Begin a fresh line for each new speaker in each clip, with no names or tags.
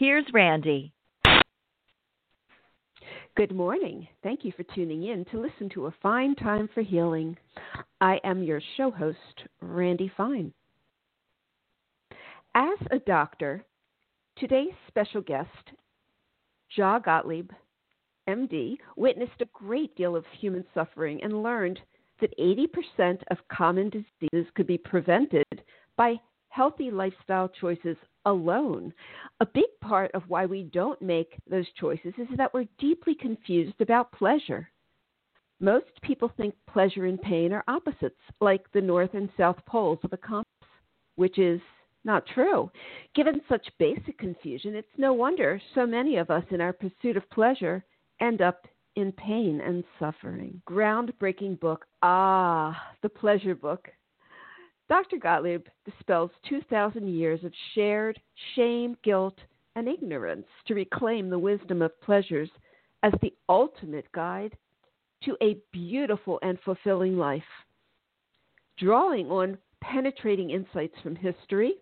here's Randy.
Good morning. Thank you for tuning in to listen to A Fine Time for Healing. I am your show host, Randy Fine. As a doctor, today's special guest, Jia Gottlieb, MD, witnessed a great deal of human suffering and learned that 80% of common diseases could be prevented by healthy lifestyle choices alone. A big part of why we don't make those choices is that we're deeply confused about pleasure. Most people think pleasure and pain are opposites, like the north and south poles of a compass, which is not true. Given such basic confusion, it's no wonder so many of us in our pursuit of pleasure end up in pain and suffering. Groundbreaking book, Ah, the Pleasure Book, Dr. Gottlieb dispels 2,000 years of shared shame, guilt, and ignorance to reclaim the wisdom of pleasures as the ultimate guide to a beautiful and fulfilling life. Drawing on penetrating insights from history,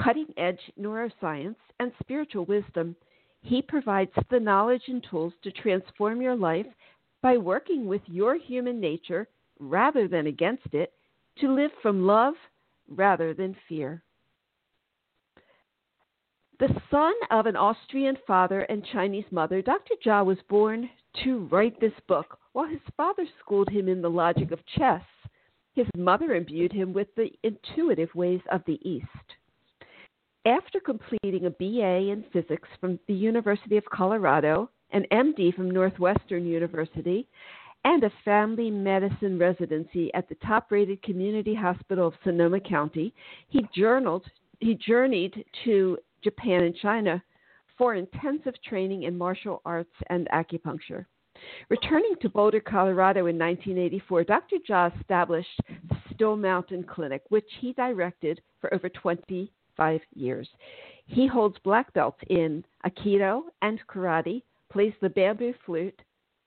cutting edge neuroscience, and spiritual wisdom, he provides the knowledge and tools to transform your life by working with your human nature rather than against it to live from love rather than fear. The son of an Austrian father and Chinese mother, Dr. Jia was born to write this book. While his father schooled him in the logic of chess, his mother imbued him with the intuitive ways of the East. After completing a BA in physics from the University of Colorado, an MD from Northwestern University, and a family medicine residency at the top rated community hospital of Sonoma County. He journaled he journeyed to Japan and China for intensive training in martial arts and acupuncture. Returning to Boulder, Colorado in 1984, Dr. Jia established the Still Mountain Clinic, which he directed for over 25 years. He holds black belts in Aikido and Karate, plays the bamboo flute,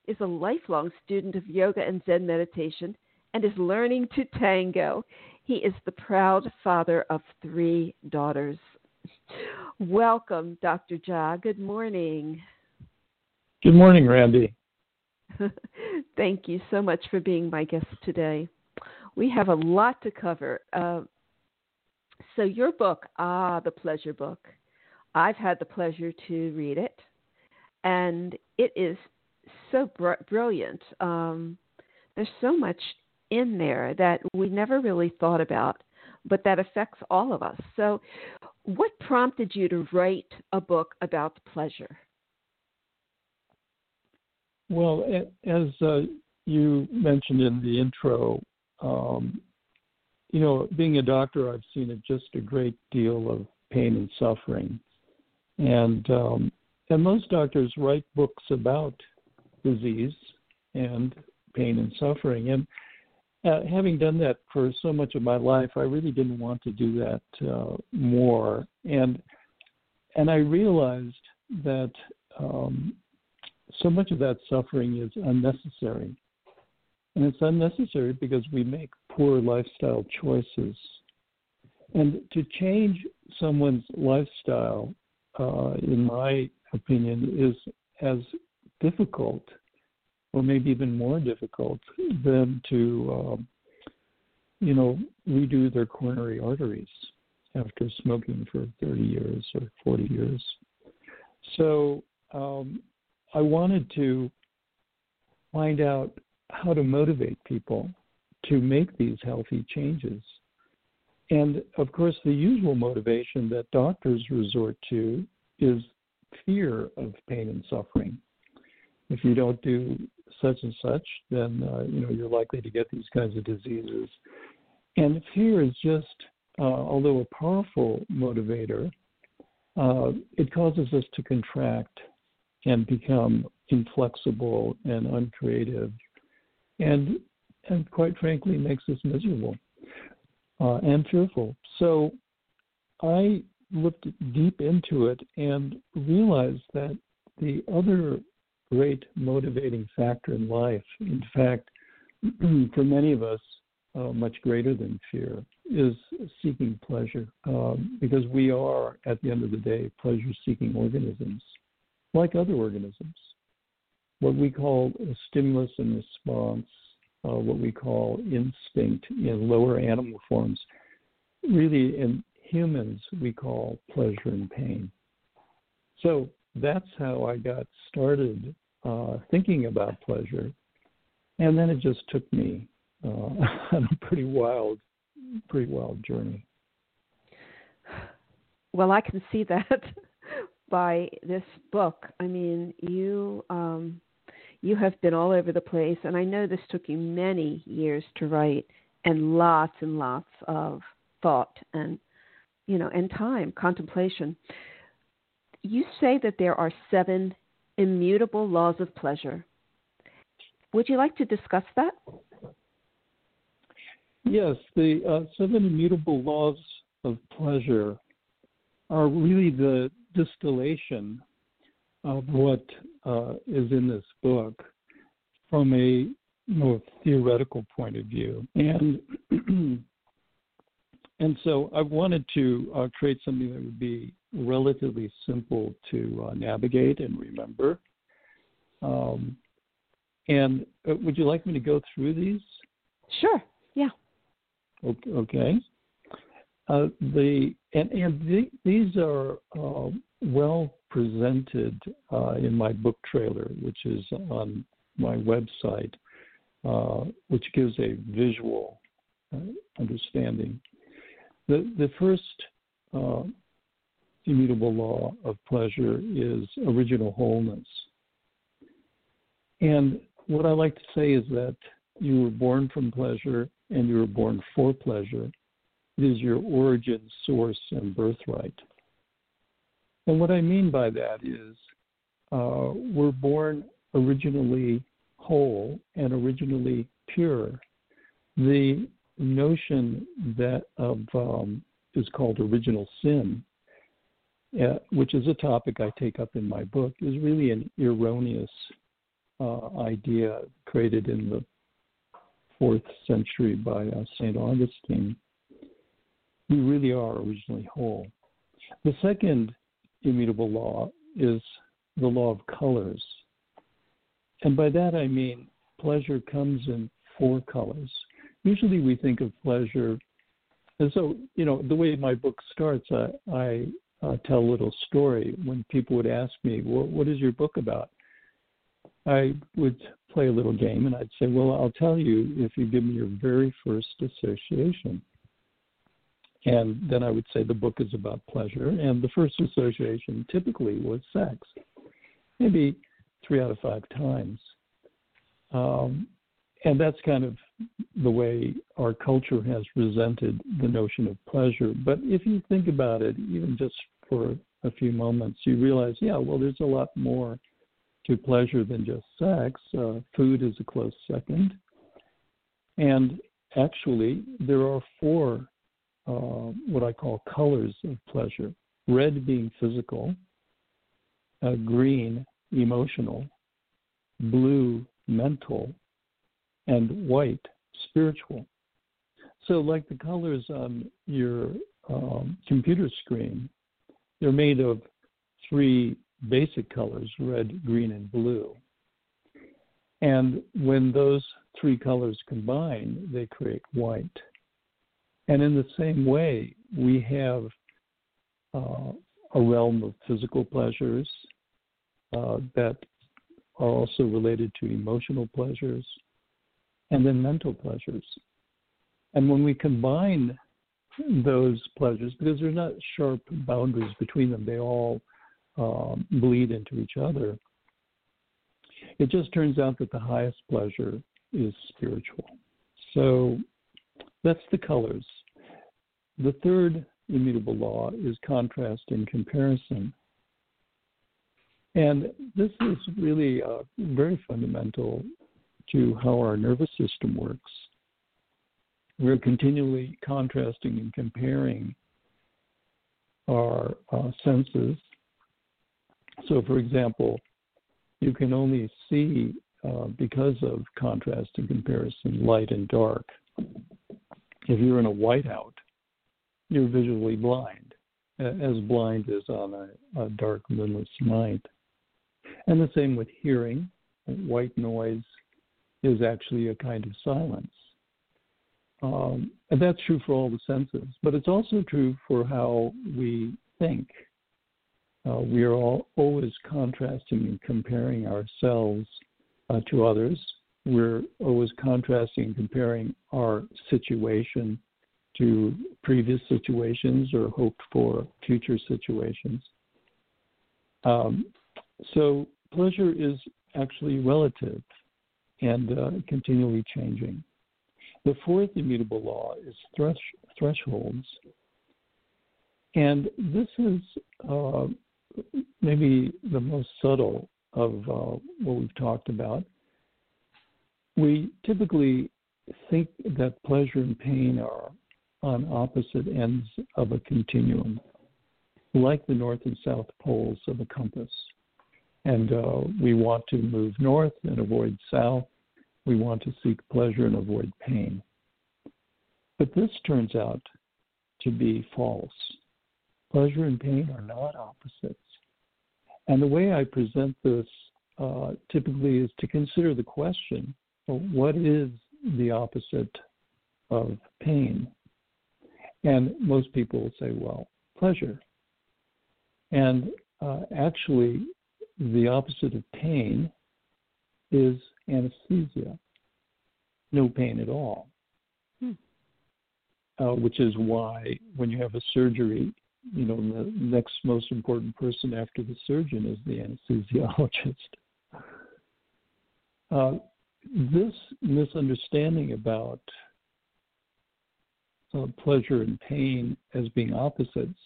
is a lifelong student of yoga and Zen meditation and is learning to tango. He is the proud father of three daughters. Welcome, Dr. Jia. Good morning.
Good morning, Randy.
Thank you so much for being my guest today. We have a lot to cover. Uh, so, your book, Ah, the Pleasure Book, I've had the pleasure to read it, and it is so br- brilliant. Um, there's so much in there that we never really thought about, but that affects all of us. So, what prompted you to write a book about pleasure?
Well, as uh, you mentioned in the intro, um, you know, being a doctor, I've seen just a great deal of pain and suffering, and um, and most doctors write books about disease and pain and suffering. And uh, having done that for so much of my life, I really didn't want to do that uh, more. And and I realized that um, so much of that suffering is unnecessary. And it's unnecessary because we make poor lifestyle choices. And to change someone's lifestyle, uh, in my opinion, is as difficult, or maybe even more difficult, than to, um, you know, redo their coronary arteries after smoking for 30 years or 40 years. So um, I wanted to find out how to motivate people to make these healthy changes. And of course, the usual motivation that doctors resort to is fear of pain and suffering if you don't do such and such, then uh, you know you're likely to get these kinds of diseases. And fear is just, uh, although a powerful motivator, uh, it causes us to contract and become inflexible and uncreative, and and quite frankly makes us miserable uh, and fearful. So I looked deep into it and realized that the other great motivating factor in life, in fact, for many of us, uh, much greater than fear, is seeking pleasure. Um, because we are, at the end of the day, pleasure seeking organisms, like other organisms. What we call stimulus and response, uh, what we call instinct in lower animal forms, really in humans we call pleasure and pain. So that's how I got started uh, thinking about pleasure. And then it just took me uh, on a pretty wild, pretty wild journey.
Well, I can see that by this book. I mean, you um, you have been all over the place, and I know this took you many years to write, and lots and lots of thought and you know and time contemplation. You say that there are seven immutable laws of pleasure. Would you like to discuss that?
Yes, the uh, seven immutable laws of pleasure are really the distillation of what uh, is in this book from a more theoretical point of view. And and so I wanted to uh, create something that would be relatively simple to uh, navigate and remember. Um, and uh, would you like me to go through these?
Sure. Yeah.
Okay. Uh, the and and the, these are uh, well presented uh, in my book trailer, which is on my website, uh, which gives a visual uh, understanding. The the first immutable law of pleasure is original wholeness. And what I like to say is that you were born from pleasure and you were born for pleasure. It is your origin, source, and birthright. And what I mean by that is uh, we're born originally whole and originally pure. The notion that of um, is called original sin which is a topic I take up in my book, is really an erroneous uh, idea created in the fourth century by uh, St. Augustine. We really are originally whole. The second immutable law is the law of colors. And by that I mean pleasure comes in four colors. Usually we think of pleasure, and so, you know, the way my book starts, I, I uh, tell a little story. When people would ask me, well, "What is your book about?" I would play a little game, and I'd say, "Well, I'll tell you if you give me your very first association." And then I would say the book is about pleasure, and the first association typically was sex, maybe three out of five times. Um, and that's kind of the way our culture has resented the notion of pleasure. But if you think about it, even just for a few moments, you realize, yeah, well, there's a lot more to pleasure than just sex. Uh, food is a close second. And actually, there are four uh, what I call colors of pleasure red being physical, uh, green, emotional, blue, mental, and white, spiritual. So, like the colors on your um, computer screen, they're made of three basic colors red, green, and blue. And when those three colors combine, they create white. And in the same way, we have uh, a realm of physical pleasures uh, that are also related to emotional pleasures and then mental pleasures. And when we combine those pleasures, because there's not sharp boundaries between them, they all um, bleed into each other. It just turns out that the highest pleasure is spiritual. So that's the colors. The third immutable law is contrast and comparison. And this is really uh, very fundamental to how our nervous system works. We're continually contrasting and comparing our uh, senses. So, for example, you can only see, uh, because of contrast and comparison, light and dark. If you're in a whiteout, you're visually blind, as blind as on a, a dark, moonless night. And the same with hearing. White noise is actually a kind of silence. Um, and that's true for all the senses, but it's also true for how we think. Uh, we are all always contrasting and comparing ourselves uh, to others. We're always contrasting and comparing our situation to previous situations or hoped for future situations. Um, so pleasure is actually relative and uh, continually changing. The fourth immutable law is thresh- thresholds. And this is uh, maybe the most subtle of uh, what we've talked about. We typically think that pleasure and pain are on opposite ends of a continuum, like the north and south poles of a compass. And uh, we want to move north and avoid south. We want to seek pleasure and avoid pain. But this turns out to be false. Pleasure and pain are not opposites. And the way I present this uh, typically is to consider the question what is the opposite of pain? And most people will say, well, pleasure. And uh, actually, the opposite of pain is anesthesia, no pain at all. Hmm. Uh, which is why when you have a surgery, you know, the next most important person after the surgeon is the anesthesiologist. Uh, this misunderstanding about uh, pleasure and pain as being opposites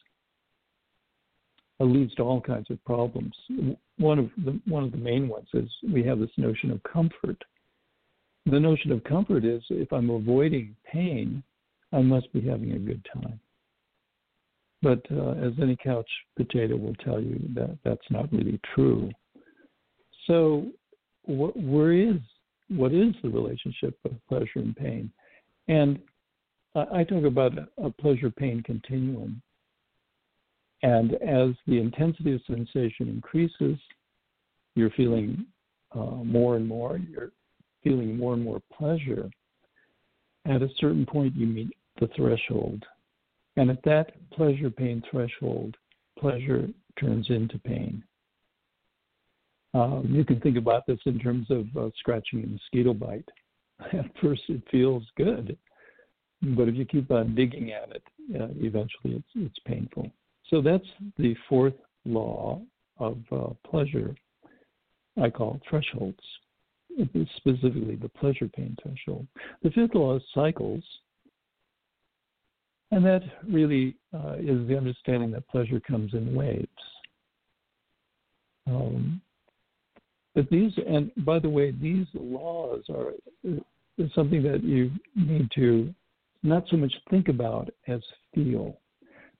leads to all kinds of problems. One of the one of the main ones is we have this notion of comfort. The notion of comfort is if I'm avoiding pain, I must be having a good time. But uh, as any couch potato will tell you, that that's not really true. So, wh- where is what is the relationship of pleasure and pain? And I talk about a pleasure pain continuum. And as the intensity of sensation increases, you're feeling uh, more and more, you're feeling more and more pleasure. At a certain point, you meet the threshold. And at that pleasure pain threshold, pleasure turns into pain. Um, you can think about this in terms of uh, scratching a mosquito bite. At first, it feels good but if you keep on digging at it, uh, eventually it's it's painful. So that's the fourth law of uh, pleasure. I call thresholds, specifically the pleasure pain threshold. The fifth law is cycles, and that really uh, is the understanding that pleasure comes in waves. Um, but these, and by the way, these laws are something that you need to not so much think about as feel.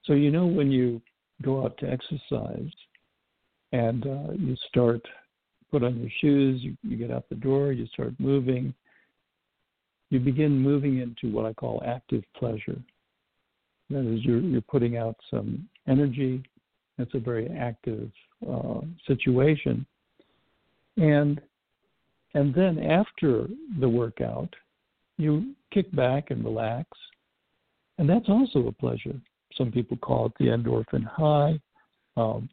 So, you know, when you go out to exercise and uh, you start, put on your shoes, you, you get out the door, you start moving, you begin moving into what I call active pleasure. That is, you're, you're putting out some energy. It's a very active uh, situation. And and then after the workout, you kick back and relax. And that's also a pleasure. Some people call it the endorphin high. Um,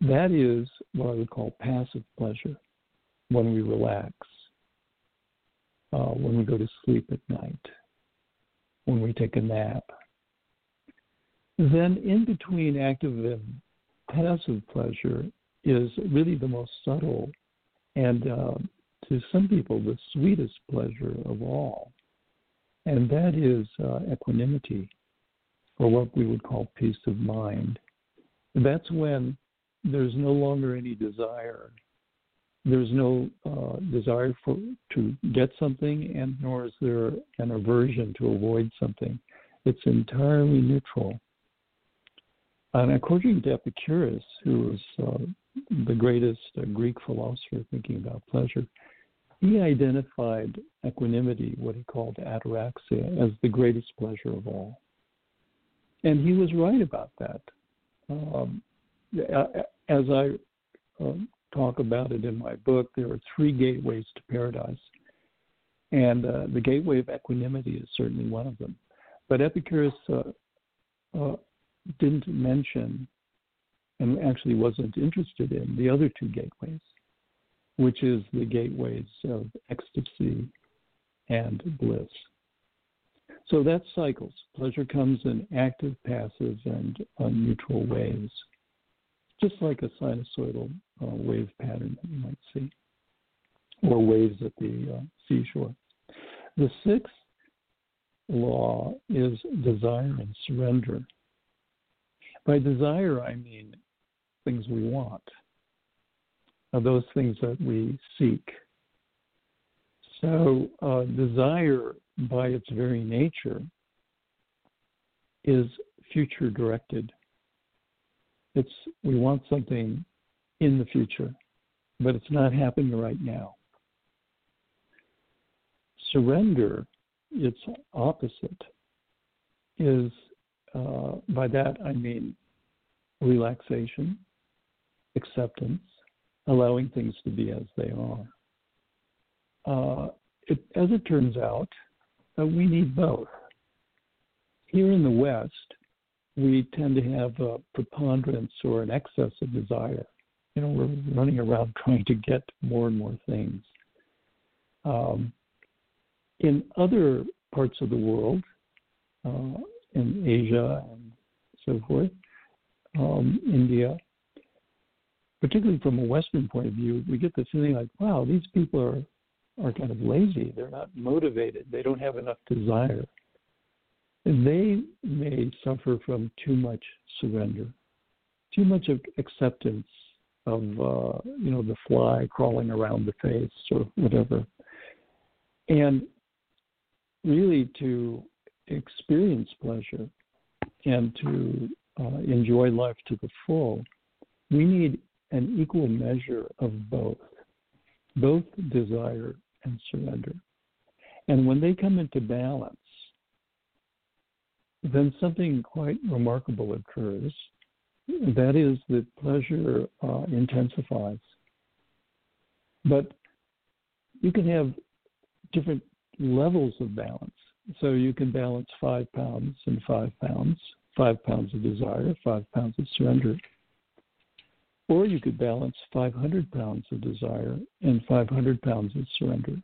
that is what I would call passive pleasure when we relax, uh, when we go to sleep at night, when we take a nap. Then, in between active and passive pleasure is really the most subtle and uh, to some people the sweetest pleasure of all, and that is uh, equanimity or what we would call peace of mind. That's when there's no longer any desire. There's no uh, desire for to get something, and nor is there an aversion to avoid something. It's entirely neutral. And according to Epicurus, who was uh, the greatest uh, Greek philosopher thinking about pleasure, he identified equanimity, what he called ataraxia, as the greatest pleasure of all. And he was right about that. Um, as I uh, talk about it in my book, there are three gateways to paradise. And uh, the gateway of equanimity is certainly one of them. But Epicurus uh, uh didn't mention and actually wasn't interested in the other two gateways, which is the gateways of ecstasy and bliss. So that cycles. Pleasure comes in active, passive, and neutral waves, just like a sinusoidal uh, wave pattern that you might see, or waves at the uh, seashore. The sixth law is desire and surrender. By desire, I mean things we want, those things that we seek. So, uh, desire, by its very nature, is future directed. It's we want something in the future, but it's not happening right now. Surrender, its opposite, is uh, by that I mean relaxation, acceptance, allowing things to be as they are. Uh, it, as it turns out, we need both. Here in the West, we tend to have a preponderance or an excess of desire. You know, we're running around trying to get more and more things. Um, in other parts of the world, uh, in Asia and so forth, um, India, particularly from a Western point of view, we get the feeling like, wow, these people are are kind of lazy. They're not motivated. They don't have enough desire. And they may suffer from too much surrender, too much of acceptance of uh, you know the fly crawling around the face or whatever, and really to experience pleasure and to uh, enjoy life to the full, we need an equal measure of both, both desire and surrender. And when they come into balance, then something quite remarkable occurs. That is that pleasure uh, intensifies. But you can have different levels of balance. So you can balance five pounds and five pounds, five pounds of desire, five pounds of surrender. Or you could balance 500 pounds of desire and 500 pounds of surrender.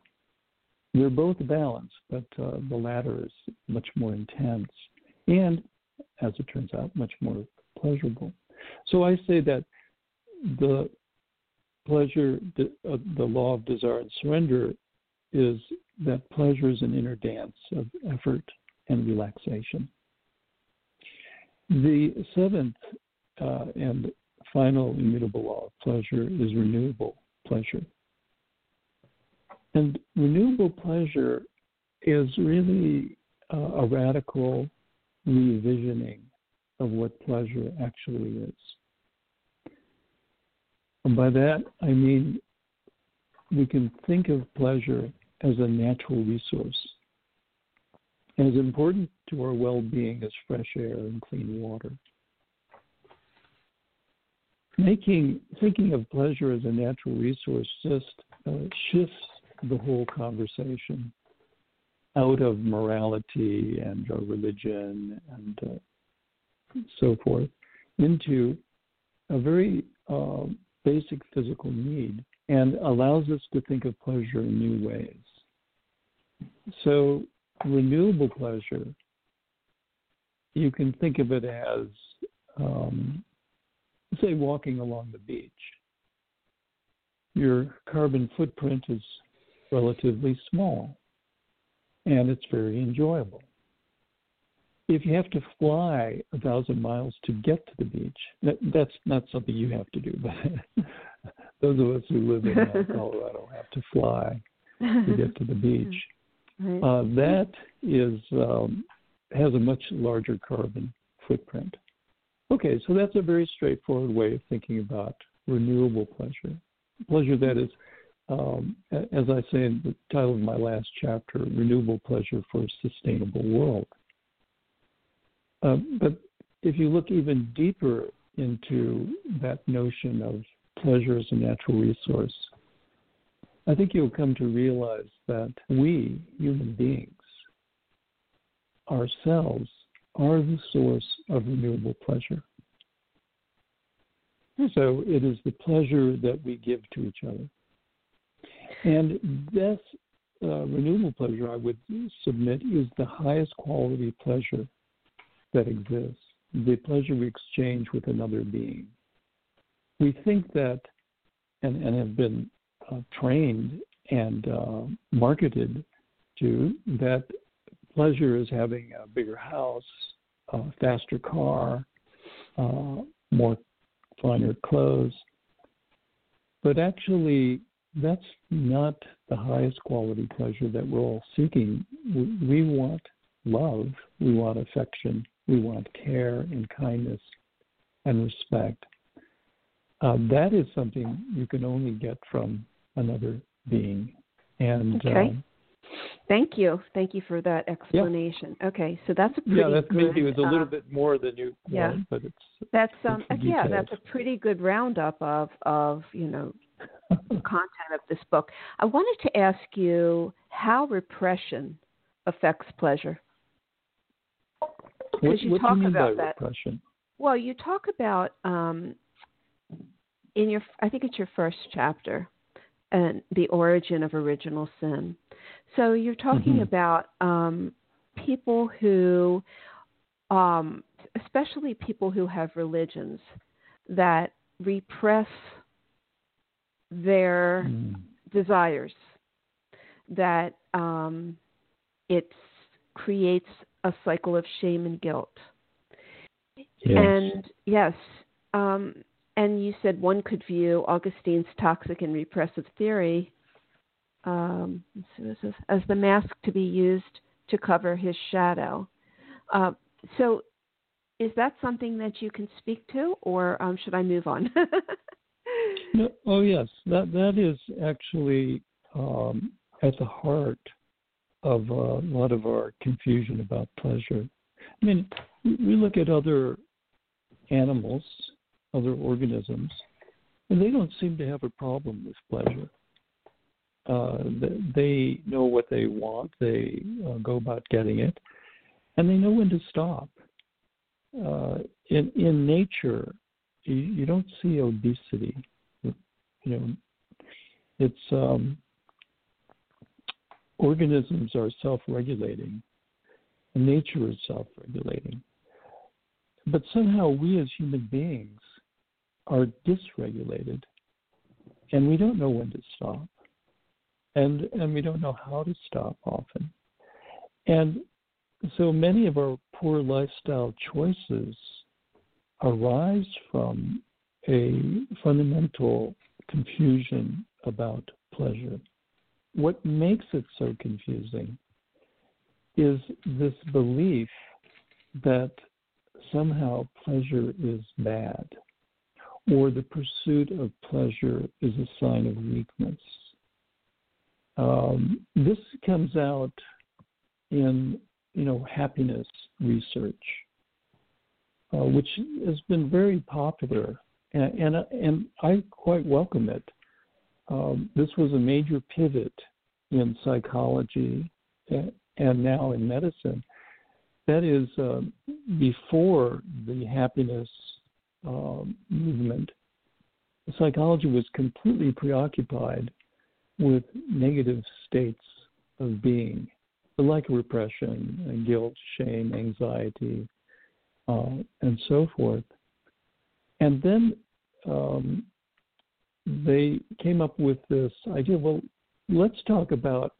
They're both balanced, but uh, the latter is much more intense and, as it turns out, much more pleasurable. So I say that the pleasure, the, uh, the law of desire and surrender, is that pleasure is an inner dance of effort and relaxation. The seventh uh, and final immutable law of pleasure is renewable pleasure. And renewable pleasure is really uh, a radical revisioning of what pleasure actually is. And by that, I mean we can think of pleasure as a natural resource, as important to our well being as fresh air and clean water. Making thinking of pleasure as a natural resource just uh, shifts the whole conversation out of morality and uh, religion and uh, so forth into a very uh, basic physical need and allows us to think of pleasure in new ways. So, renewable pleasure, you can think of it as, um, say, walking along the beach. Your carbon footprint is relatively small and it's very enjoyable. if you have to fly a thousand miles to get to the beach, that, that's not something you have to do, but those of us who live in uh, Colorado have to fly to get to the beach. Uh, that is um, has a much larger carbon footprint. Okay, so that's a very straightforward way of thinking about renewable pleasure. Pleasure that is, um, as I say in the title of my last chapter, renewable pleasure for a sustainable world. Uh, but if you look even deeper into that notion of pleasure as a natural resource, I think you'll come to realize that we, human beings, ourselves, are the source of renewable pleasure. So it is the pleasure that we give to each other. And this uh, renewable pleasure, I would submit, is the highest quality pleasure that exists the pleasure we exchange with another being. We think that, and, and have been uh, trained and uh, marketed to, that pleasure is having a bigger house, a faster car, uh, more finer clothes. But actually, that's not the highest quality pleasure that we're all seeking. We, we want love, we want affection, we want care and kindness and respect. Uh, that is something you can only get from another being. And
Okay.
um,
Thank you. Thank you for that explanation. Okay, so that's a pretty
yeah, that maybe was a little
uh,
bit more than you
yeah.
wanted, but it's
That's um
It's
yeah, that's a pretty good roundup of of you know content of this book. I wanted to ask you how repression affects pleasure.
what,
you
what
talk
do you mean
about
by
that.
repression?
Well, you talk about um, in your I think it's your first chapter, and the origin of original sin. So you're talking
Mhm.
about um, people who, um, especially people who have religions that repress their
Mm.
desires that um, it creates a cycle of shame and guilt.
Yes.
And yes, um, and you said one could view Augustine's toxic and repressive theory um, as the mask to be used to cover his shadow. Uh, so, is that something that you can speak to, or um, should I move on?
No, oh yes, that that is actually um, at the heart of a lot of our confusion about pleasure. I mean, we look at other animals, other organisms, and they don't seem to have a problem with pleasure. Uh, they know what they want. They uh, go about getting it, and they know when to stop. Uh, in in nature, you, you don't see obesity you know, it's um, organisms are self-regulating, and nature is self-regulating. But somehow we as human beings are dysregulated, and we don't know when to stop, and and we don't know how to stop often, and so many of our poor lifestyle choices arise from a fundamental confusion about pleasure. What makes it so confusing is this belief that somehow pleasure is bad or the pursuit of pleasure is a sign of weakness. Um, this comes out in you know happiness research, uh, which has been very popular and and, and I quite welcome it. Um, this was a major pivot in psychology and, now in medicine. That is uh, before the happiness um, movement. Psychology was completely preoccupied with negative states of being, like repression, guilt, shame, anxiety, uh, and so forth. And then um, they came up with this idea well, let's talk about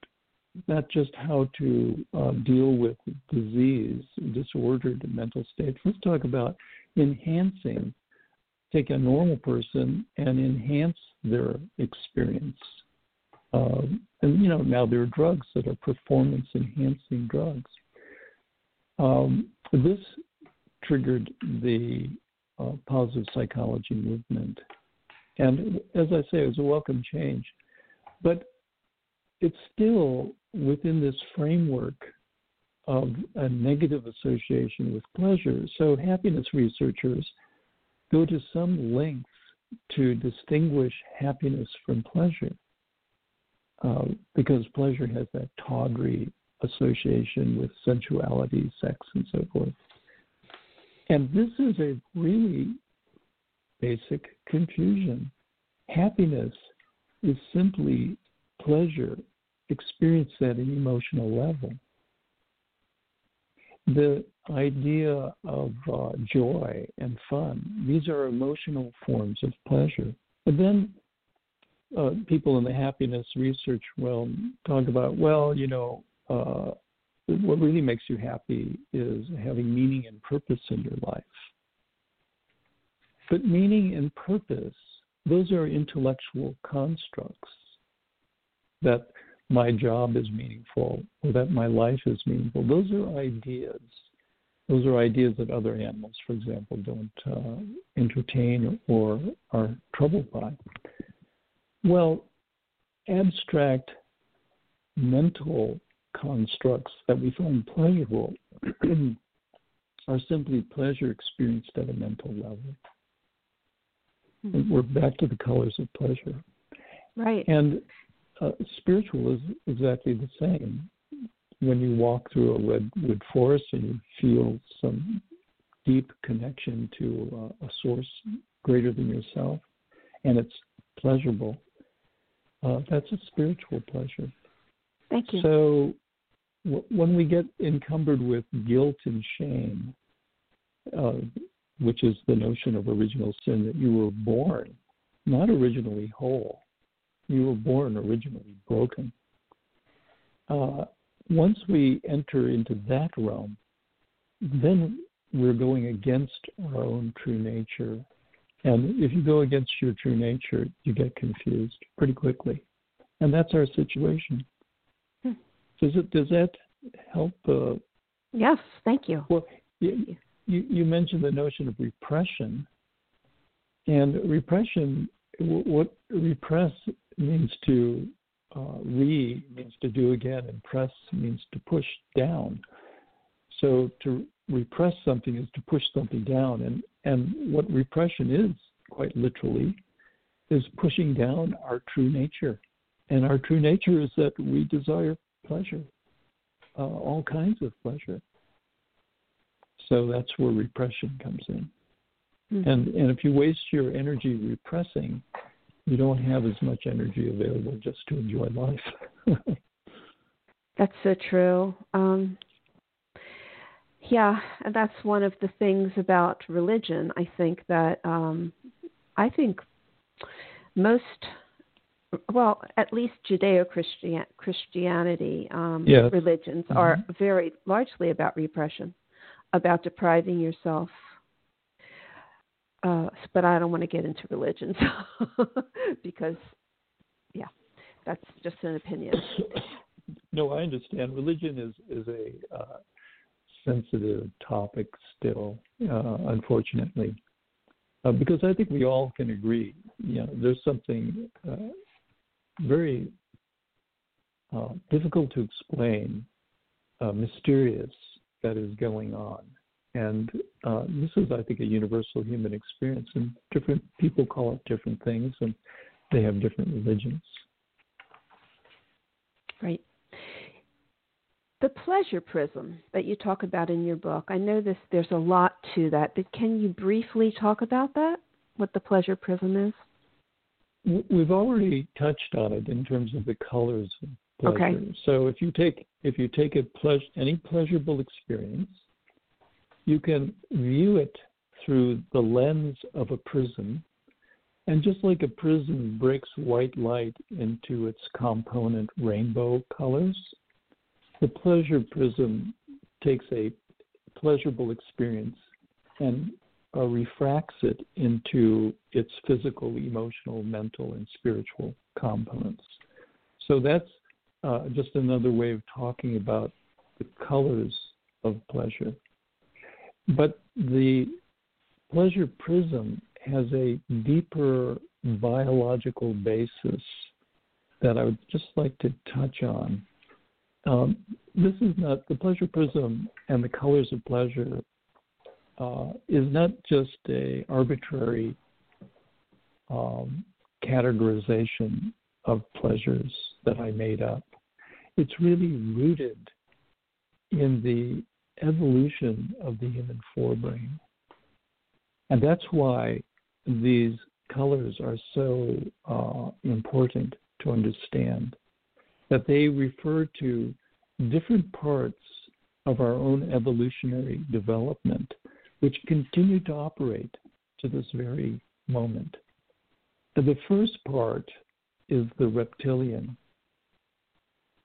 not just how to uh, deal with disease, disordered mental states. Let's talk about enhancing, take a normal person and enhance their experience. Uh, and you know now there are drugs that are performance enhancing drugs. Um, this triggered the uh, positive psychology movement, and as I say, it was a welcome change. But it's still within this framework of a negative association with pleasure. So, happiness researchers go to some lengths to distinguish happiness from pleasure uh, because pleasure has that tawdry association with sensuality, sex, and so forth. And this is a really basic confusion. Happiness is simply pleasure, experience at an emotional level. The idea of uh, joy and fun, these are emotional forms of pleasure. But then uh, people in the happiness research realm talk about, well, you know, uh, what really makes you happy is having meaning and purpose in your life. But meaning and purpose, those are intellectual constructs that my job is meaningful or that my life is meaningful. Those are ideas. Those are ideas that other animals, for example, don't uh, entertain or are troubled by. Well, abstract mental constructs that we find pleasurable are simply pleasure experienced at a mental level. Mm-hmm. We're back to the colors of pleasure.
Right.
And uh, spiritual is exactly the same. When you walk through a redwood forest and you feel some deep connection to uh, a source greater than yourself, and it's pleasurable, uh, that's a spiritual pleasure.
Thank you.
So w- when we get encumbered with guilt and shame, uh, which is the notion of original sin, that you were born not originally whole, you were born originally broken. Uh, once we enter into that realm, then we're going against our own true nature and if you go against your true nature, you get confused pretty quickly. And that's our situation. Hmm. Does it does that help uh,
Yes, thank you.
Well, you, you, you mentioned the notion of repression. And repression what repress means to uh, re means to do again, and press means to push down. So to repress something is to push something down, and and what repression is, quite literally, is pushing down our true nature. And our true nature is that we desire pleasure, uh, all kinds of pleasure. So that's where repression comes in. Mm-hmm. And and if you waste your energy repressing, you don't have as much energy available just to enjoy life.
that's so true. Um, yeah, and that's one of the things about religion. I think that um, I think most, well, at least Judeo-Christianity um,
yes.
religions
mm-hmm.
are very largely about repression, about depriving yourself. Uh, but I don't want to get into religions because, yeah, that's just an opinion.
No, I understand. Religion is is a uh, sensitive topic still, uh, unfortunately, uh, because I think we all can agree. You know, there's something uh, very uh, difficult to explain, mysterious that is going on, and uh, this is, I think, a universal human experience. And different people call it different things, and they have different religions.
Right. The pleasure prism that you talk about in your book, I know this there's a lot to that, but can you briefly talk about that? What the pleasure prism is?
We've already touched on it in terms of the colors of pleasure.
Okay.
So if you take if you take a pleasure any pleasurable experience, you can view it through the lens of a prism. And just like a prism breaks white light into its component rainbow colors, the pleasure prism takes a pleasurable experience and uh, refracts it into its physical, emotional, mental, and spiritual components. So that's uh, just another way of talking about the colors of pleasure. But the pleasure prism has a deeper biological basis that I would just like to touch on. Um, this is not the pleasure prism and the colors of pleasure uh, is not just a arbitrary um, categorization of pleasures that I made up. It's really rooted in the evolution of the human forebrain. And that's why these colors are so uh, important to understand, that they refer to different parts of our own evolutionary development, which continue to operate to this very moment. The first part is the reptilian.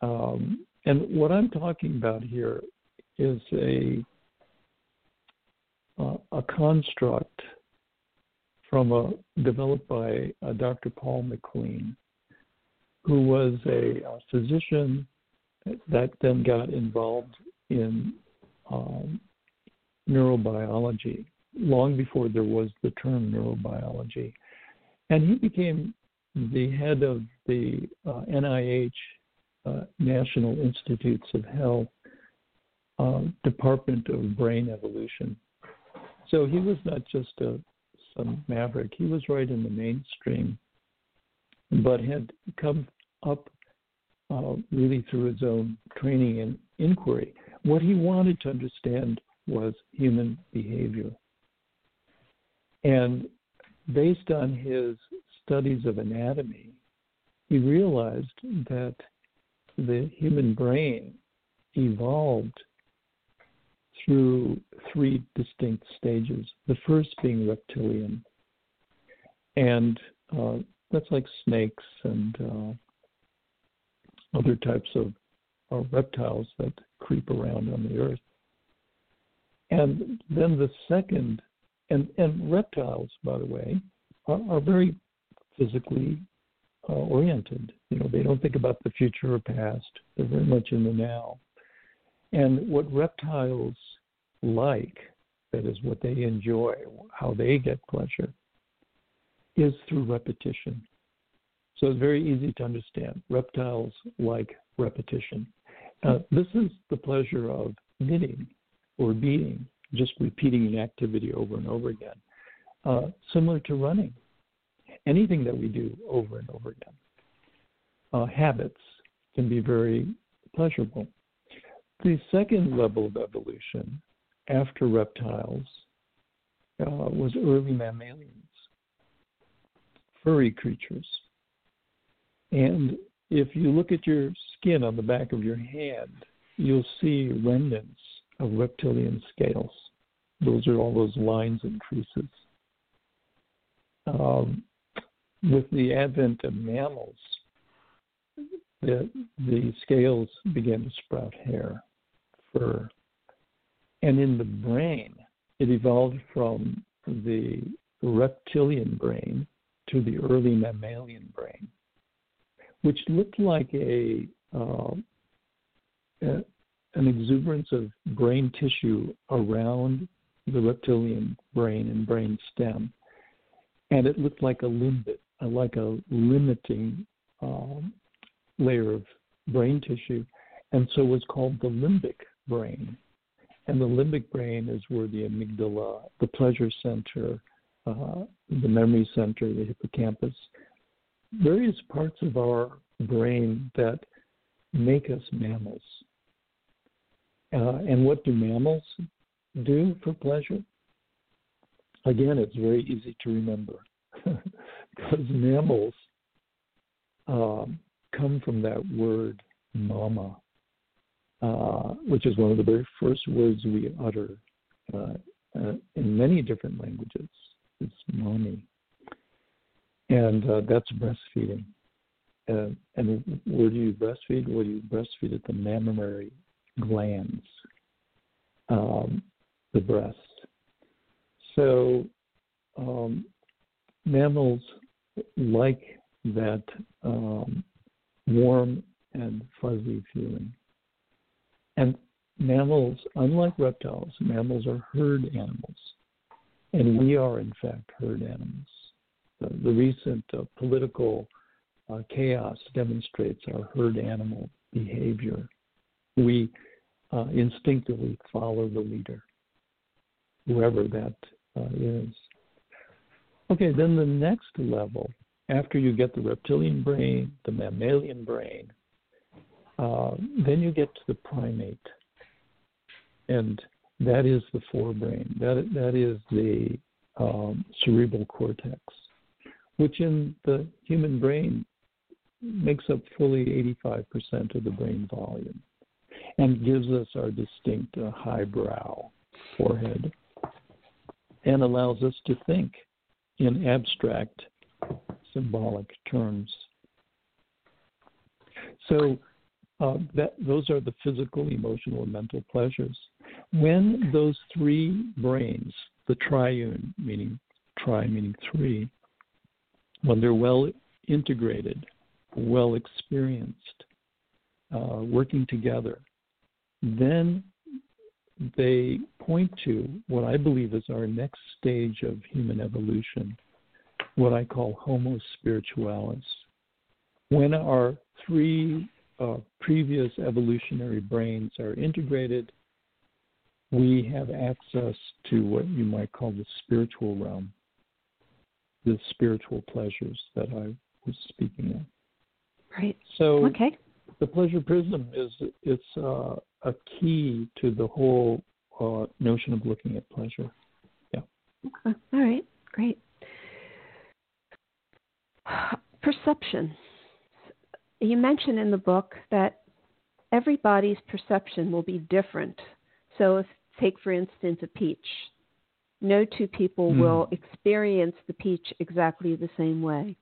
Um, and what I'm talking about here is a uh, a construct from a developed by uh, Dr. Paul MacLean, who was a, a, physician that then got involved in um, neurobiology long before there was the term neurobiology, and he became the head of the uh, NIH uh, National Institutes of Health uh, Department of Brain Evolution. So he was not just a some maverick. He was right in the mainstream, but had come up uh, really through his own training and inquiry. What he wanted to understand was human behavior. And based on his studies of anatomy, he realized that the human brain evolved through three distinct stages. The first being reptilian, and uh, that's like snakes and uh, other types of uh, reptiles that creep around on the earth. And then the second, and, and reptiles, by the way, are, are very physically uh, oriented. You know, they don't think about the future or past. They're very much in the now. And what reptiles like, that is what they enjoy, how they get pleasure, is through repetition. So it's very easy to understand. Reptiles like repetition. Uh, this is the pleasure of knitting or beating, just repeating an activity over and over again, uh, similar to running. Anything that we do over and over again. Uh, habits can be very pleasurable. The second level of evolution after reptiles uh, was early mammalians, furry creatures. And if you look at your skin on the back of your hand, you'll see remnants of reptilian scales. Those are all those lines and creases. Um, with the advent of mammals, the, the scales began to sprout hair, fur, and in the brain, it evolved from the reptilian brain to the early mammalian brain, which looked like a, uh, a an exuberance of brain tissue around the reptilian brain and brain stem, and it looked like a limbit, like a limiting um, layer of brain tissue, and so was called the limbic brain. And the limbic brain is where the amygdala, the pleasure center, uh, the memory center, the hippocampus, various parts of our brain that make us mammals. Uh, and what do mammals do for pleasure? Again, it's very easy to remember because mammals um, come from that word mama, uh, which is one of the very first words we utter uh, uh, in many different languages. It's mommy. And uh, that's breastfeeding. and where do you breastfeed? Where do you breastfeed at the mammary glands, um, the breast. So um, mammals like that um, warm and fuzzy feeling. And mammals, unlike reptiles, mammals are herd animals. And we are, in fact, herd animals. The, the recent uh, political uh, chaos demonstrates our herd animal behavior. We uh, instinctively follow the leader, whoever that uh, is. Okay, then the next level, after you get the reptilian brain, the mammalian brain, uh, then you get to the primate, and that is the forebrain. That that is the um, cerebral cortex, which in the human brain makes up fully 85% of the brain volume, and gives us our distinct uh, high brow, forehead, and allows us to think in abstract, symbolic terms. So uh, that those are the physical, emotional, and mental pleasures. When those three brains, the triune, meaning tri meaning three, when they're well integrated, well experienced, uh, working together, then they point to what I believe is our next stage of human evolution, what I call Homo spiritualis. When our three uh, previous evolutionary brains are integrated, we have access to what you might call the spiritual realm, the spiritual pleasures that I was speaking of.
Right.
So,
okay.
the pleasure prism is it's uh, a key to the whole uh, notion of looking at pleasure. Yeah.
Okay. All right. Great. Perception you mention in the book that everybody's perception will be different. So, if take for instance a peach, no two people mm. will experience the peach exactly the same way.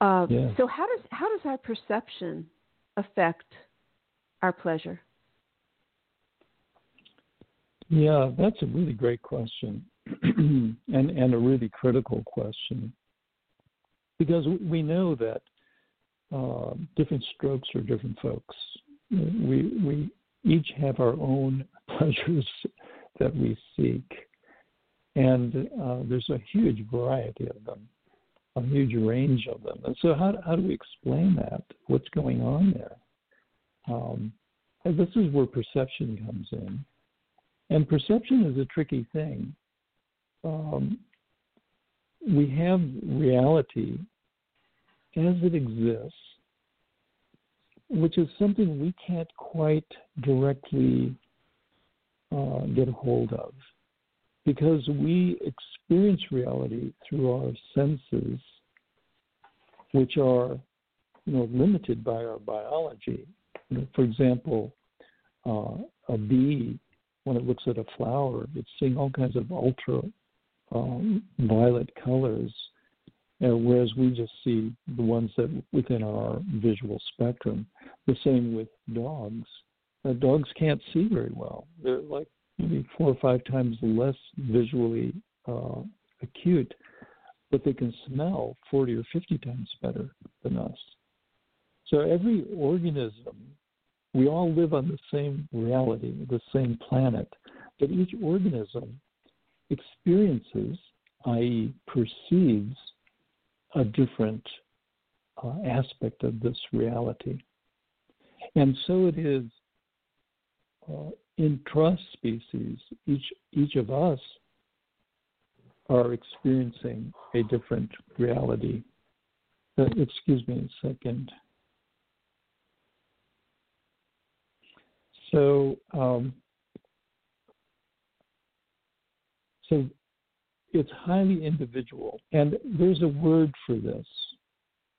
Uh, yeah. So, how does how does our perception affect our pleasure?
Yeah, that's a really great question, and and a really critical question, because we know that uh, different strokes for different folks. We we each have our own pleasures that we seek, and uh, there's a huge variety of them, a huge range of them. And so, how how do we explain that? What's going on there? Um, this is where perception comes in, and perception is a tricky thing. Um, we have reality as it exists, which is something we can't quite directly uh, get a hold of because we experience reality through our senses, which are you know limited by our biology. You know, for example, uh, a bee when it looks at a flower, it's seeing all kinds of ultra um, colors whereas we just see the ones that within our visual spectrum. The same with dogs. Uh, dogs can't see very well. They're like maybe four or five times less visually uh, acute, but they can smell 40 or 50 times better than us. So every organism, we all live on the same reality, the same planet, but each organism experiences, i.e., perceives a different uh, aspect of this reality. And so it is uh, in trust species, each, each of us are experiencing a different reality. Uh, excuse me a second. So, um, so it's highly individual. And there's a word for this.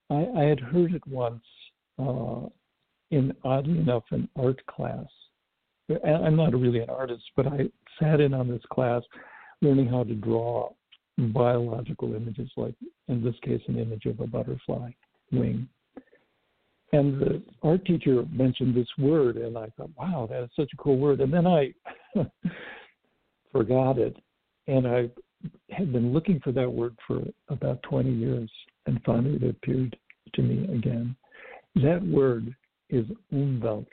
I, I had heard it once uh, in, oddly enough, an art class. I'm not really an artist, but I sat in on this class learning how to draw biological images, like in this case, an image of a butterfly wing. and the art teacher mentioned this word, and I thought, wow, that is such a cool word. And then I forgot it, and I had been looking for that word for about 20 years, and finally it appeared to me again. That word is Umwelt.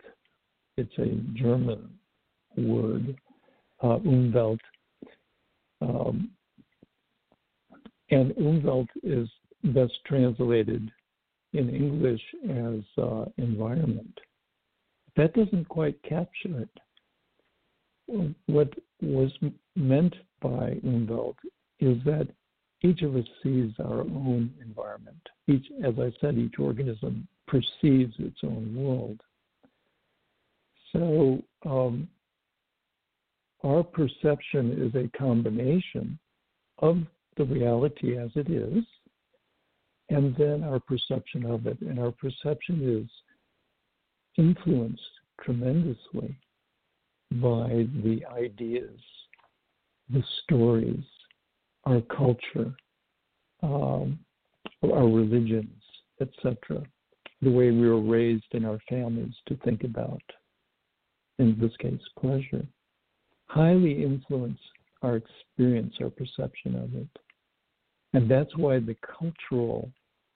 It's a German word, uh, Umwelt. Um, and Umwelt is best translated in English as uh, environment. That doesn't quite capture it. What was meant by Umwelt is that each of us sees our own environment. Each, as I said, each organism perceives its own world. So um, our perception is a combination of the reality as it is and then our perception of it. And our perception is influenced tremendously by the ideas, the stories, our culture, um, our religions, etc., the way we were raised in our families to think about, in this case, pleasure, highly influence our experience, our perception of it. And that's why the cultural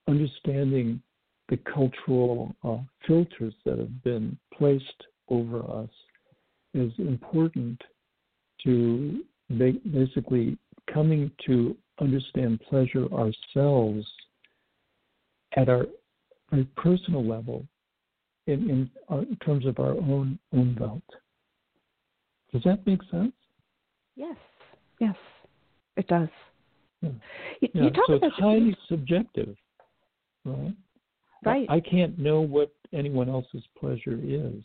understanding the cultural uh, filters that have been placed over us is important to basically coming to understand pleasure ourselves at our, our personal level in, in, uh, in, terms of our own own Umwelt. Does that make sense?
Yes, yes, it does.
Yeah. You, yeah. you talk so about it's highly subjective, right?
Right.
I, I can't know what anyone else's pleasure is.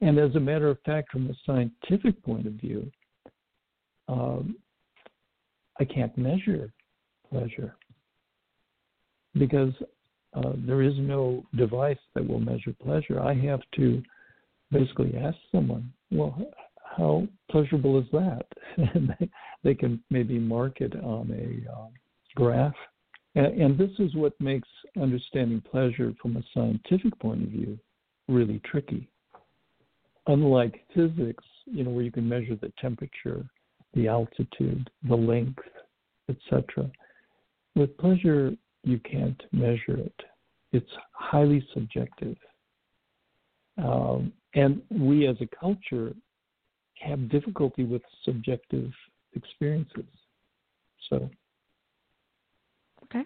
And as a matter of fact, from a scientific point of view, um, I can't measure pleasure because uh, there is no device that will measure pleasure. I have to basically ask someone, well, how pleasurable is that? and they, they can maybe mark it on a um, graph. And, and this is what makes understanding pleasure from a scientific point of view really tricky. Unlike physics, you know, where you can measure the temperature, the altitude, the length, etc. With pleasure, you can't measure it. It's highly subjective. Um, and we as a culture have difficulty with subjective experiences. So.
Okay.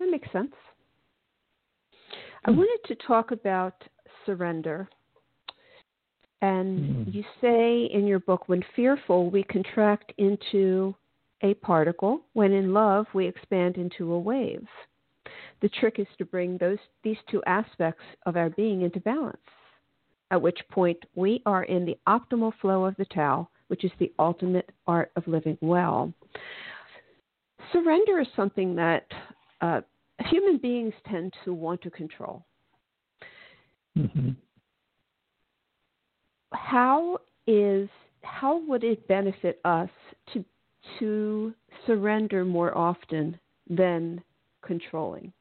That makes sense. I hmm. wanted to talk about surrender. And mm. you say in your book, when fearful, we contract into a particle. When in love, we expand into a wave. The trick is to bring those these two aspects of our being into balance at which point we are in the optimal flow of the Tao, which is the ultimate art of living well. Surrender is something that uh, human beings tend to want to control.
Mm-hmm.
How is how would it benefit us to to surrender more often than controlling?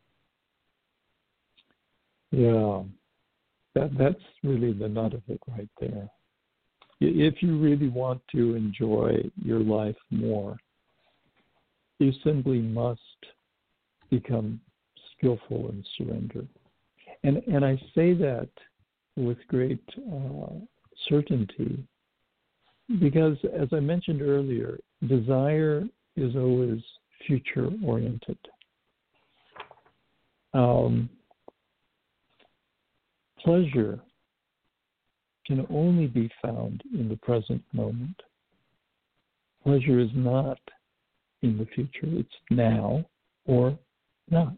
Yeah, that that's really the nut of it right there. If you really want to enjoy your life more, you simply must become skillful in surrender. And and I say that with great uh, certainty because, as I mentioned earlier, desire is always future oriented. Um, pleasure can only be found in the present moment. Pleasure is not in the future, it's now or not.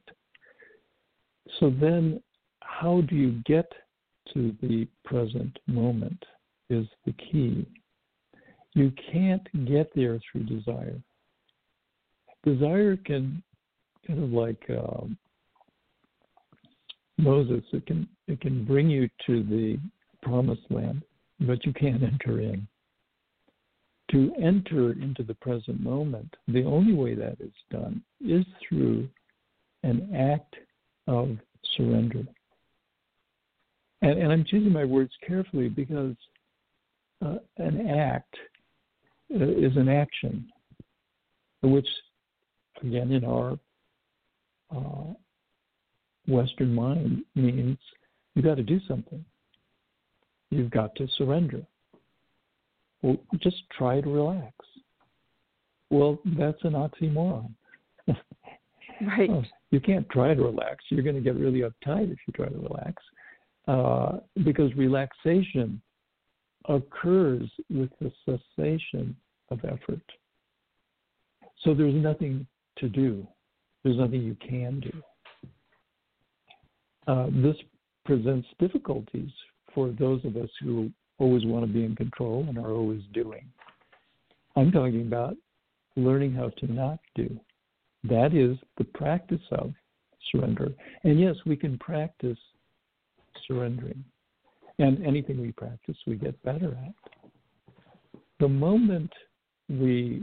So then, how do you get to the present moment is the key. You can't get there through desire. Desire can kind of like um, Moses. It can it can bring you to the promised land, but you can't enter in. To enter into the present moment, the only way that is done is through an act of surrender. and, and I'm choosing my words carefully because uh, an act uh, is an action, which, again, in our uh, Western mind means you've got to do something. You've got to surrender. Well, just try to relax. Well, that's an oxymoron.
right.
Oh, you can't try to relax. You're going to get really uptight if you try to relax uh, because relaxation occurs with the cessation of effort. So there's nothing to do, there's nothing you can do. Uh, this presents difficulties for those of us who always want to be in control and are always doing. I'm talking about learning how to not do. That is the practice of surrender. And yes, we can practice surrendering. And anything we practice, we get better at. The moment we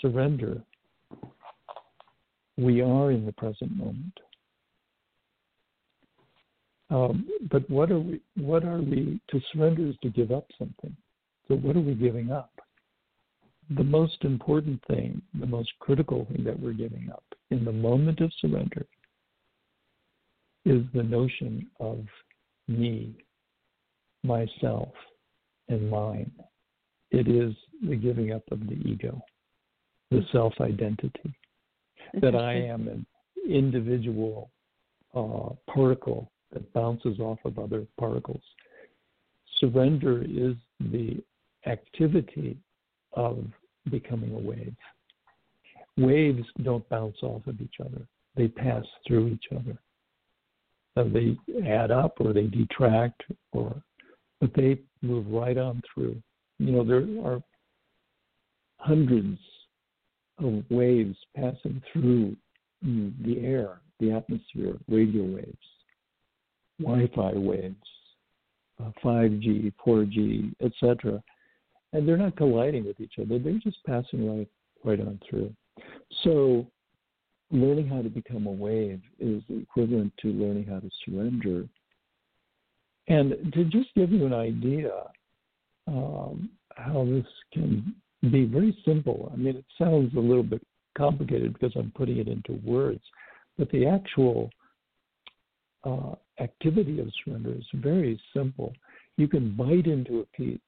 surrender, we are in the present moment. Um, but what are we? What are we? To surrender is to give up something. So what are we giving up? The most important thing, the most critical thing that we're giving up in the moment of surrender is the notion of me, myself, and mine. It is the giving up of the ego, the self identity, that I am an individual uh, particle that bounces off of other particles. Surrender is the activity of becoming a wave. Waves don't bounce off of each other, they pass through each other. They add up or they detract, or but they move right on through. You know, there are hundreds of waves passing through the air, the atmosphere, radio waves. Wi-Fi waves, uh, 5G, 4G, etc. And they're not colliding with each other; they're just passing right right on through. So, learning how to become a wave is equivalent to learning how to surrender. And to just give you an idea um, how this can be very simple. I mean, it sounds a little bit complicated because I'm putting it into words, but the actual uh, activity of surrender is very simple. You can bite into a peach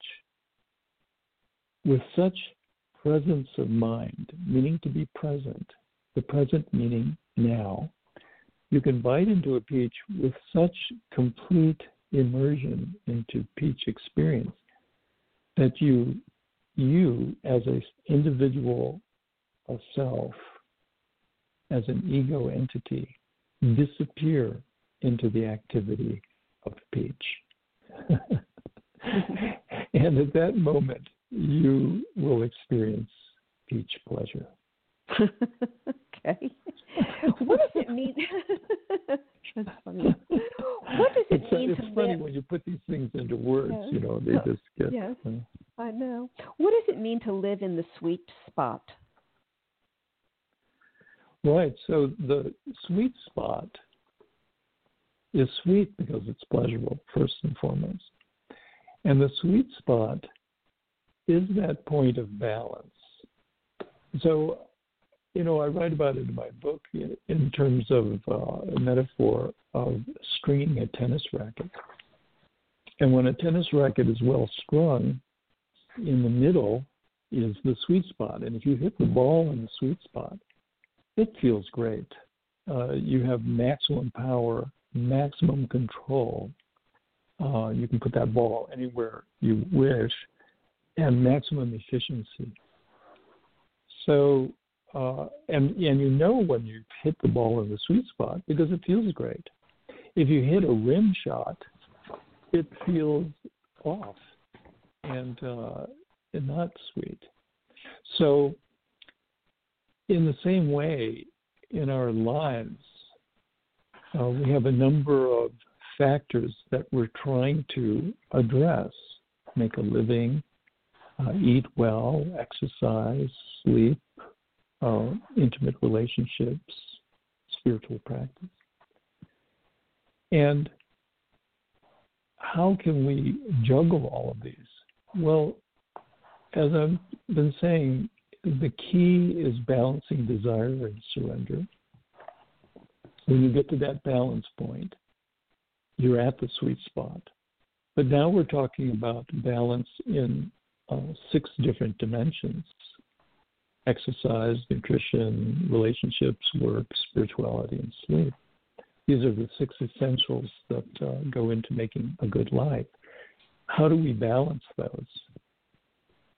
with such presence of mind, meaning to be present, the present meaning now. You can bite into a peach with such complete immersion into peach experience that you, you as an individual, a self, as an ego entity, disappear into the activity of peach. and at that moment, you will experience peach pleasure.
okay. What does it mean? That's funny. What does it
it's,
mean
it's
to
funny
live?
When you put these things into words,
Yes.
you know, they just get.
yes.
uh,
I know. What does it mean to live in the sweet spot?
Right. So the sweet spot is sweet because it's pleasurable, first and foremost. And the sweet spot is that point of balance. So, you know, I write about it in my book in, in terms of uh, a metaphor of stringing a tennis racket. And when a tennis racket is well strung, in the middle is the sweet spot. And if you hit the ball in the sweet spot, it feels great. Uh, you have maximum power, maximum control. Uh, you can put that ball anywhere you wish, and maximum efficiency. So, uh, and and you know when you hit the ball in the sweet spot because it feels great. If you hit a rim shot, it feels off and uh, and not sweet. So, in the same way, in our lives, uh, we have a number of factors that we're trying to address make a living, uh, eat well, exercise, sleep, uh, intimate relationships, spiritual practice. And how can we juggle all of these? Well, as I've been saying, the key is balancing desire and surrender. When you get to that balance point, you're at the sweet spot. But now we're talking about balance in uh, six different dimensions exercise, nutrition, relationships, work, spirituality, and sleep. These are the six essentials that uh, go into making a good life. How do we balance those?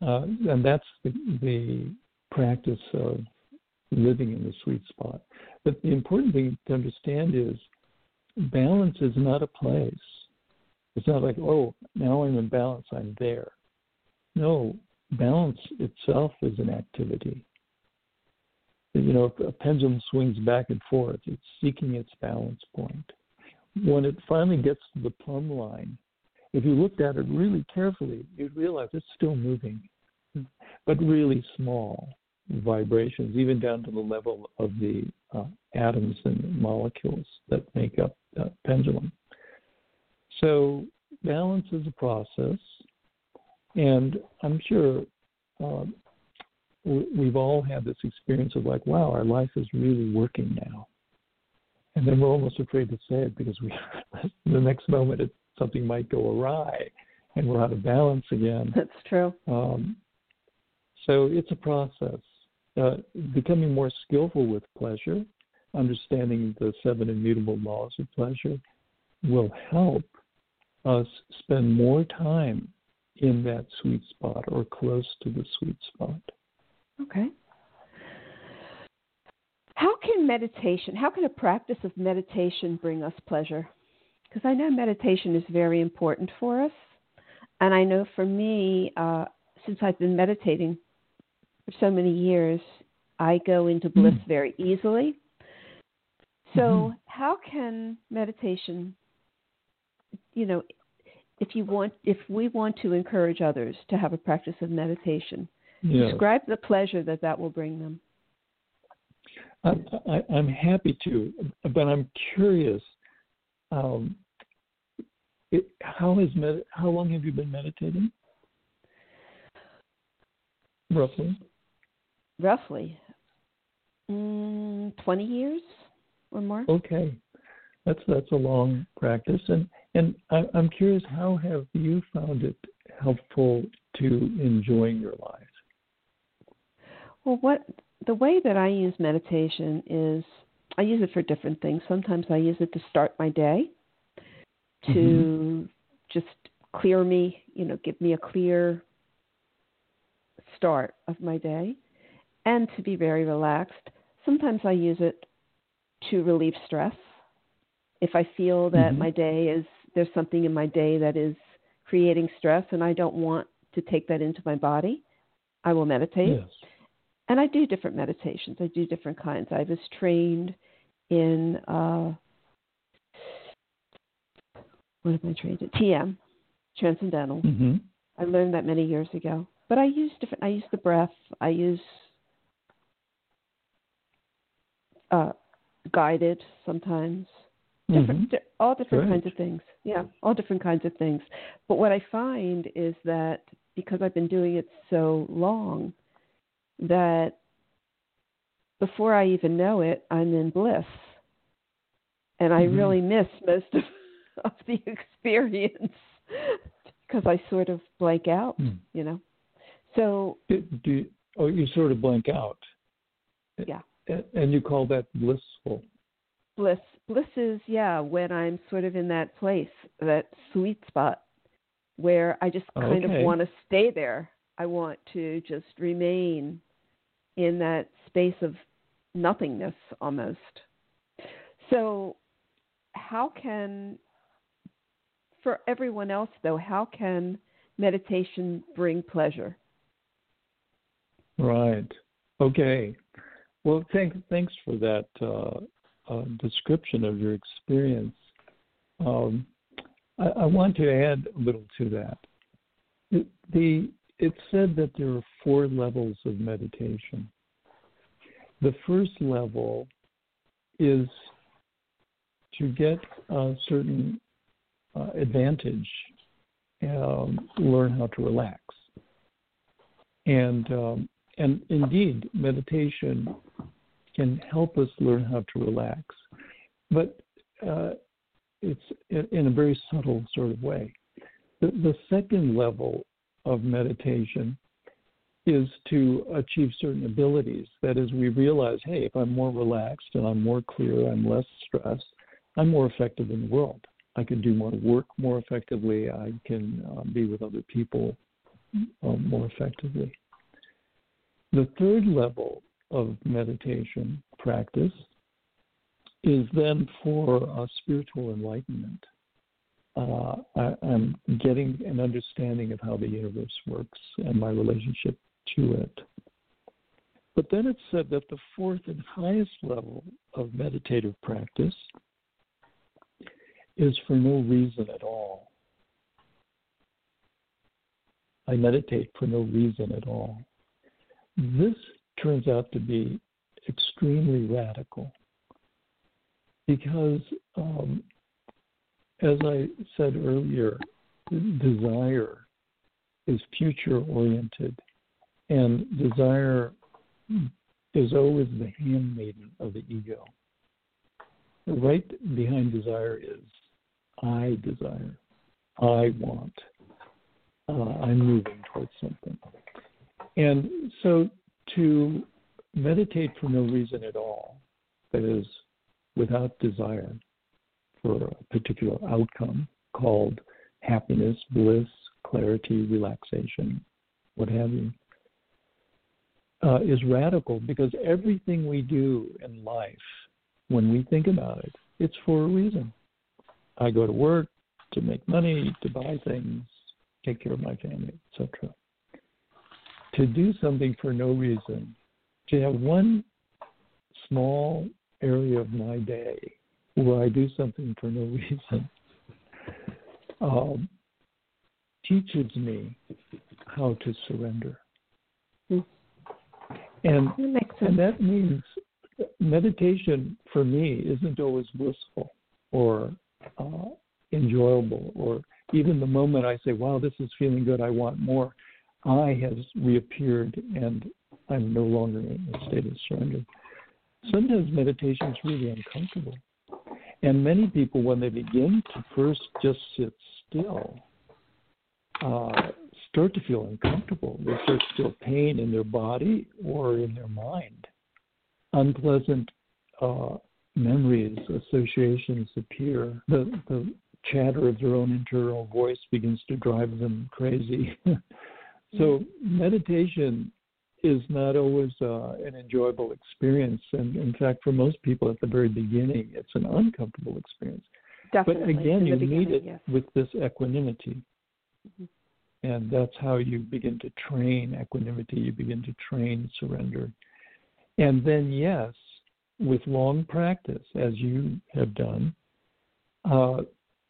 Uh, and that's the, the practice of living in the sweet spot. But the important thing to understand is balance is not a place. It's not like, oh, now I'm in balance, I'm there. No, balance itself is an activity. You know, a pendulum swings back and forth, it's seeking its balance point. When it finally gets to the plumb line, if you looked at it really carefully, you'd realize it's still moving, but really small vibrations, even down to the level of the uh, atoms and molecules that make up the pendulum. So, balance is a process, and I'm sure uh, we've all had this experience of like, wow, our life is really working now. And then we're almost afraid to say it because we, the next moment, it, something might go awry and we're out of balance again.
That's true.
Um, so it's a process. Uh, becoming more skillful with pleasure, understanding the seven immutable laws of pleasure, will help us spend more time in that sweet spot or close to the sweet spot.
Okay. How can meditation, how can a practice of meditation bring us pleasure? Because I know meditation is very important for us. And I know for me, uh, since I've been meditating for so many years, I go into bliss mm. very easily. So, mm-hmm. how can meditation, you know, if you want, if we want to encourage others to have a practice of meditation, yes. describe the pleasure that that will bring them.
I, I, I'm happy to, but I'm curious. Um, it, how is med- How long have you been meditating? Roughly.
Roughly. Mm, Twenty years or more.
Okay, that's that's a long practice, and and I, I'm curious, how have you found it helpful to enjoying your life?
Well, what the way that I use meditation is I use it for different things. Sometimes I use it to start my day, to mm-hmm. just clear me, you know, give me a clear start of my day, and to be very relaxed. Sometimes I use it to relieve stress. If I feel that mm-hmm. my day is there's something in my day that is creating stress and I don't want to take that into my body, I will meditate.
Yes.
And I do different meditations. I do different kinds. I was trained in uh, what am I trained in? TM, Transcendental.
Mm-hmm.
I learned that many years ago. But I use different. I use the breath. I use uh, guided sometimes different mm-hmm. all different kinds of things yeah all different kinds of things but what i find is that because i've been doing it so long that before i even know it i'm in bliss and i mm-hmm. really miss most of, of the experience because i sort of blank out mm. you know so
do, do oh you sort of blank out
yeah
and you call that blissful
bliss bliss is yeah when i'm sort of in that place that sweet spot where i just kind
okay.
of want to stay there i want to just remain in that space of nothingness almost so how can for everyone else though how can meditation bring pleasure
right okay well thank, thanks for that uh, uh, description of your experience. Um, I, I, want to add a little to that. It, the it said that there are four levels of meditation. The first level is to get a certain uh, advantage um, learn how to relax. And um, and indeed, meditation can help us learn how to relax, but uh, it's in a very subtle sort of way. The, the second level of meditation is to achieve certain abilities. That is, we realize, hey, if I'm more relaxed and I'm more clear, I'm less stressed, I'm more effective in the world. I can do more work more effectively. I can uh, be with other people uh, more effectively. The third level of meditation practice is then for uh, spiritual enlightenment. Uh, I, am getting an understanding of how the universe works and my relationship to it. But then it said that the fourth and highest level of meditative practice is for no reason at all. I meditate for no reason at all. This turns out to be extremely radical because, um, as I said earlier, desire is future oriented, and desire is always the handmaiden of the ego. Right behind desire is I desire, I want, uh, I'm moving towards something. And so to meditate for no reason at all, that is, without desire for a particular outcome called happiness, bliss, clarity, relaxation, what have you, uh, is radical because everything we do in life, when we think about it, it's for a reason. I go to work to make money, to buy things, take care of my family, etc. To do something for no reason, to have one small area of my day where I do something for no reason um, teaches me how to surrender.
Mm.
And,
that
and that means meditation for me isn't always blissful or uh, enjoyable, or even the moment I say, wow, this is feeling good, I want more, I has reappeared and I'm no longer in a state of surrender. Sometimes meditation is really uncomfortable. And many people, when they begin to first just sit still, uh, start to feel uncomfortable. They start to feel pain in their body or in their mind. Unpleasant uh, memories, associations appear. The, the chatter of their own internal voice begins to drive them crazy. so, meditation is not always uh, an enjoyable experience. And in fact, for most people at the very beginning, it's an uncomfortable experience.
Definitely.
But again, you need it
yes.
with this equanimity.
Mm-hmm.
And that's how you begin to train equanimity, you begin to train surrender. And then, yes, with long practice, as you have done, uh,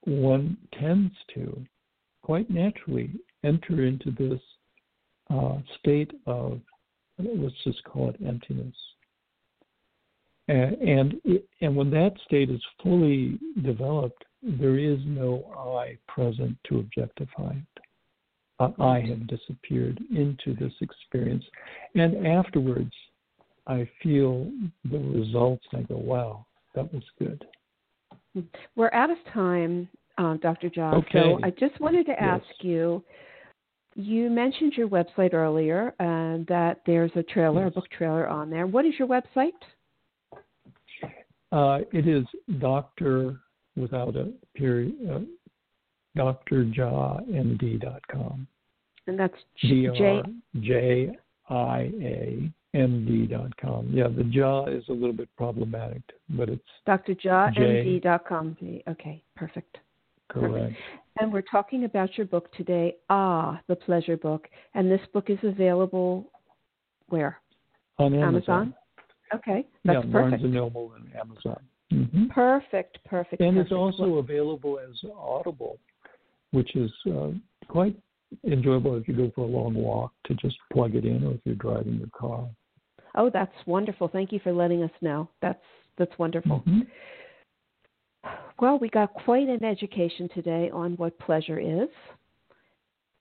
one tends to quite naturally enter into this uh, state of, let's just call it emptiness. And, and, it, and when that state is fully developed, there is no I present to objectify it. Uh, I have disappeared into this experience. And afterwards, I feel the results and I go, wow, that was good.
We're out of time, uh, Dr. John.
Okay.
So I just wanted to ask
yes.
you. You mentioned your website earlier, and that there's a trailer, a book trailer on there. What is your website?
Uh, it is Doctor without a period, uh.
And that's
J J I A md.com. Yeah, the jaw is a little bit problematic, but it's
drjiamd.com. Okay, perfect.
Correct.
Perfect. And we're talking about your book today, Ah, the Pleasure Book. And this book is available where?
On Amazon.
Amazon? Okay, that's
yeah,
perfect.
Barnes and Noble and Amazon. Mm-hmm.
Perfect, perfect.
And
perfect.
it's also available as Audible, which is uh, quite enjoyable if you go for a long walk to just plug it in or if you're driving your car.
Oh, that's wonderful. Thank you for letting us know. That's that's wonderful.
Mm-hmm.
Well, we got quite an education today on what pleasure is.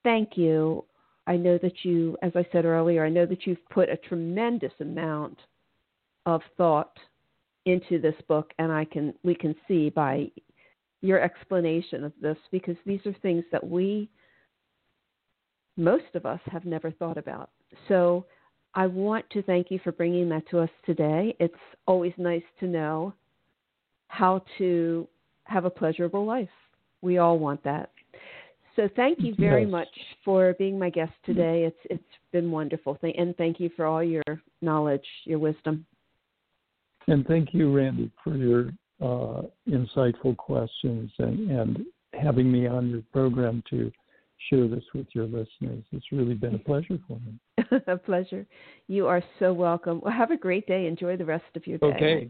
Thank you. I know that you, as I said earlier, I know that you've put a tremendous amount of thought into this book, and I can we can see by your explanation of this because these are things that we, most of us, have never thought about. So I want to thank you for bringing that to us today. It's always nice to know how to have a pleasurable life. We all want that. So thank you very yes. much for being my guest today. It's it's been wonderful. And thank you for all your knowledge, your wisdom.
And thank you, Randi, for your uh, insightful questions and, and having me on your program to share this with your listeners. It's really been a pleasure for
me. a pleasure. You are so welcome. Well, have a great day. Enjoy the rest of your day.
Okay.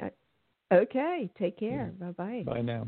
Okay. Take care. Bye bye.
Bye now.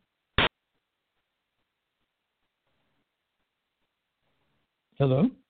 Hello?